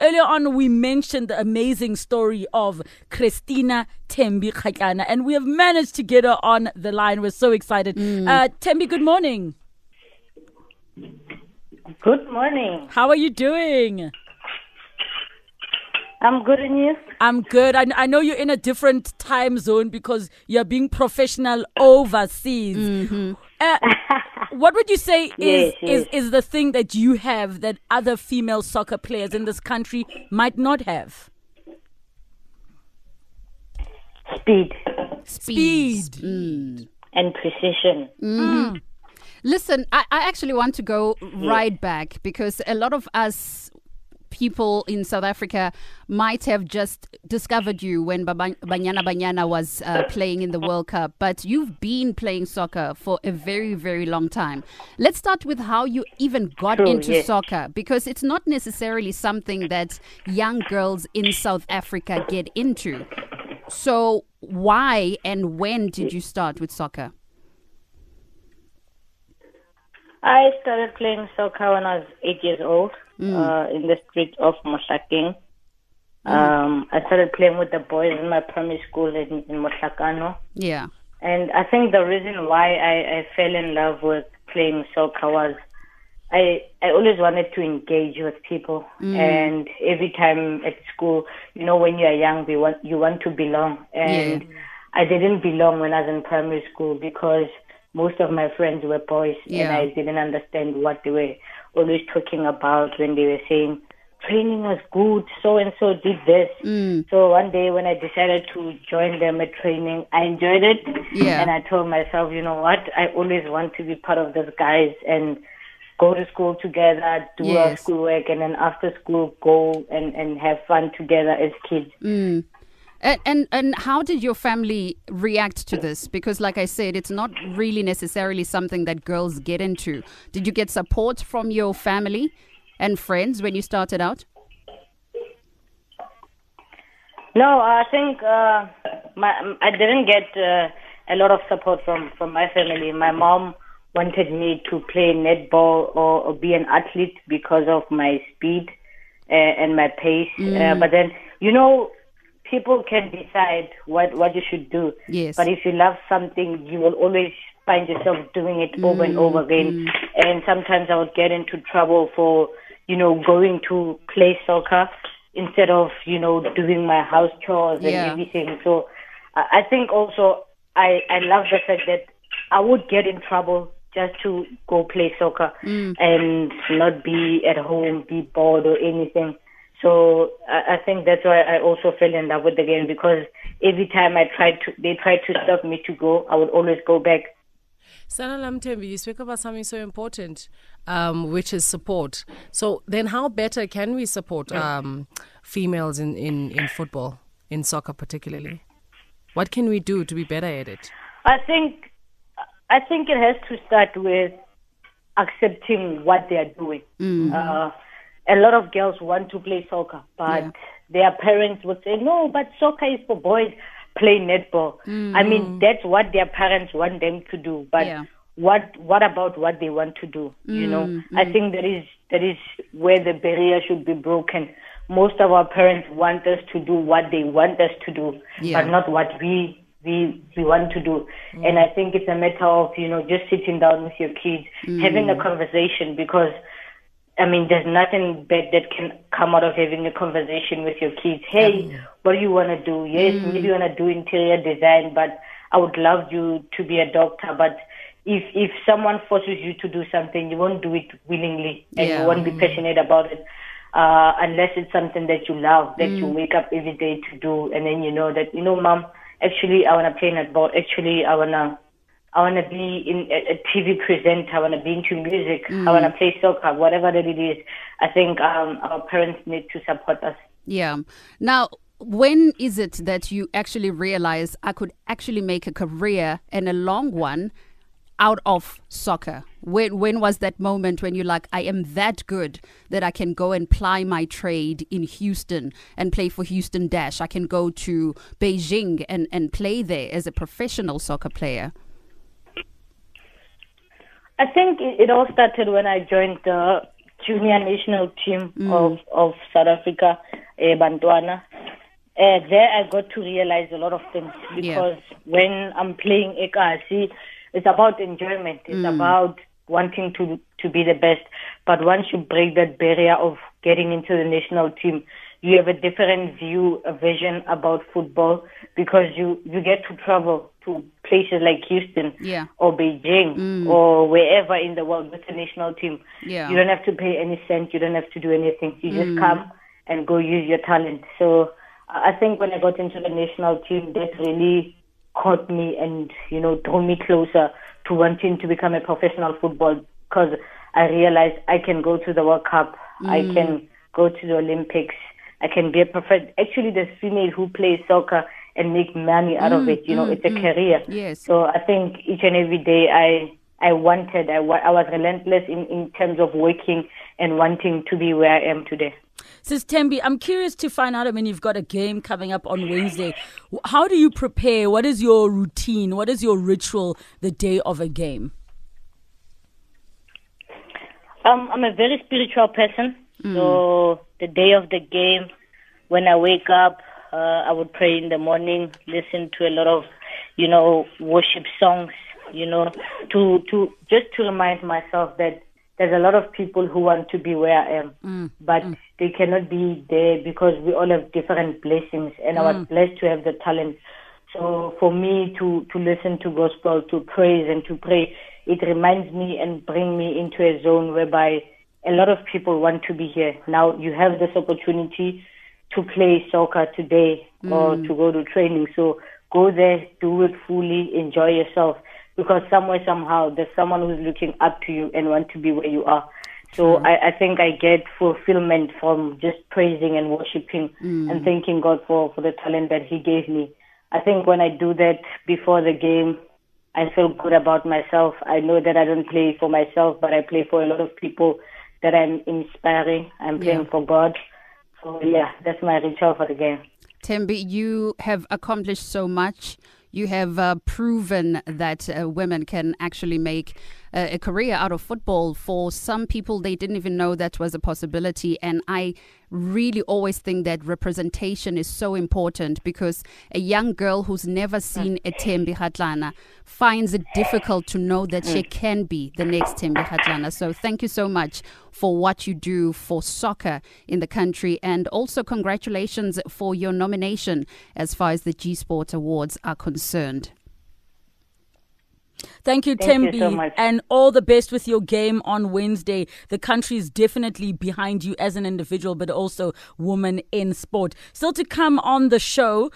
Earlier on, we mentioned the amazing story of Christina Thembi Kgatlana, and we have managed to get her on the line. We're so excited. Mm. Uh, Thembi, good morning. Good morning. How are you doing? I'm good and you? I'm good. I, I know you're in a different time zone because you're being professional overseas. Uh, what would you say is, Yes, is yes. is the thing that you have that other female soccer players in this country might not have? Speed Speed. Mm. and precision. Mm. Mm. Listen, I, I actually want to go right back because a lot of us people in South Africa might have just discovered you when Banyana Banyana was uh, playing in the World Cup, but you've been playing soccer for a very, very long time. Let's start with how you even got True, into yes. soccer because it's not necessarily something that young girls in South Africa get into. So, why and when did you start with soccer? I started playing soccer when I was eight years old uh, in the street of Mohlakeng. Um, I started playing with the boys in my primary school in, in Moshakano. Yeah. And I think the reason why I, I fell in love with playing soccer was I I always wanted to engage with people, and every time at school, you know, when you are young, we want you want to belong, and I didn't belong when I was in primary school because most of my friends were boys, Yeah. and I didn't understand what they were always talking about when they were saying training was good, so and so did this. Mm. So one day when I decided to join them at training, I enjoyed it. Yeah. And I told myself, you know what, I always want to be part of those guys and go to school together, do our Yes. schoolwork, and then after school go and, and have fun together as kids. Mm. And, and and how did your family react to this? Because, like I said, it's not really necessarily something that girls get into. Did you get support from your family and friends when you started out? No, I think uh, my I didn't get uh, a lot of support from from my family. My mom wanted me to play netball or, or be an athlete because of my speed uh, and my pace. Uh, but then, you know, people can decide what what you should do. Yes. But if you love something, you will always find yourself doing it over and over again. Mm-hmm. And sometimes I would get into trouble for, you know, going to play soccer instead of, you know, doing my house chores Yeah. and everything. So I I think also I, I love the fact that I would get in trouble just to go play soccer mm. and not be at home, be bored or anything. So I, I think that's why I also fell in love with the game because every time I tried to, they tried to stop me to go, I would always go back. Sana Lamtembi, you speak about something so important, um, which is support. So then, how better can we support um, females in, in, in football, in soccer particularly? What can we do to be better at it? I think I think it has to start with accepting what they are doing. Uh, a lot of girls want to play soccer, but Yeah. their parents would say, "No, but soccer is for boys. Play netball." I mean, mm. that's what their parents want them to do, but Yeah. what what about what they want to do? You know, mm, I mm. think that is that is where the barrier should be broken. Most of our parents want us to do what they want us to do, Yeah. but not what we we we want to do. And I think it's a matter of you know just sitting down with your kids, having a conversation because. I mean, there's nothing bad that can come out of having a conversation with your kids. Hey, what do you want to do? Yes, mm. maybe you want to do interior design, but I would love you to be a doctor. But if if someone forces you to do something, you won't do it willingly, and Yeah. you won't be mm. passionate about it uh, unless it's something that you love, that you mm. wake up every day to do, and then you know that you know, mom, actually, I want to play netball. Actually, I wanna. I want to be in a, a TV presenter. I want to be into music. I want to play soccer, whatever that it is. I think um, our parents need to support us. Yeah. Now, when is it that you actually realize I could actually make a career and a long one out of soccer? When when was that moment when you're like, I am that good that I can go and ply my trade in Houston and play for Houston Dash? I can go to Beijing and, and play there as a professional soccer player. I think it, all started when I joined the junior national team of, of South Africa, uh, Bantwana. Uh, there I got to realize a lot of things because when I'm playing Ekasi, it's about enjoyment. It's about wanting to to be the best. But once you break that barrier of getting into the national team, you have a different view, a vision about football because you you get to travel to places like Houston Yeah. or Beijing mm. or wherever in the world with the national team. Yeah. You don't have to pay any cent. You don't have to do anything. You just mm. come and go use your talent. So I think when I got into the national team, that really caught me and you know drew me closer to wanting to become a professional footballer because I realized I can go to the World Cup, I mm. can go to the Olympics, I can be a prof- Actually, there's female who plays soccer and make money out of mm, it. You know, mm, it's a mm. career. Yes. So I think each and every day I I wanted, I, I was relentless in, in terms of working and wanting to be where I am today. Sis Thembi, I'm curious to find out. I mean, you've got a game coming up on Wednesday. How do you prepare? What is your routine? What is your ritual the day of a game? Um, I'm a very spiritual person. So the day of the game, when I wake up, uh, I would pray in the morning, listen to a lot of, you know, worship songs, you know, to to just to remind myself that there's a lot of people who want to be where I am, mm, but mm. they cannot be there because we all have different blessings, and I was mm. blessed to have the talent. So for me to to listen to gospel, to praise and to pray, it reminds me and bring me into a zone whereby a lot of people want to be here. Now you have this opportunity to play soccer today or mm. to go to training. So go there, do it fully, enjoy yourself. Because somewhere, somehow, there's someone who's looking up to you and want to be where you are. So I, I think I get fulfillment from just praising and worshiping mm. and thanking God for, for the talent that He gave me. I think when I do that before the game, I feel good about myself. I know that I don't play for myself, but I play for a lot of people that I'm inspiring. I'm playing for God. So yeah, that's my ritual for the game. Thembi, you have accomplished so much. You have uh, proven that uh, women can actually make uh, a career out of football. For some people, they didn't even know that was a possibility. And I really always think that representation is so important because a young girl who's never seen a Thembi Kgatlana finds it difficult to know that she can be the next Thembi Kgatlana. So thank you so much for what you do for soccer in the country. And also, congratulations for your nomination as far as the G Sport Awards are concerned. Thank you, Thank Thembi, so and all the best with your game on Wednesday. The country is definitely behind you as an individual, but also woman in sport. Still to come on the show.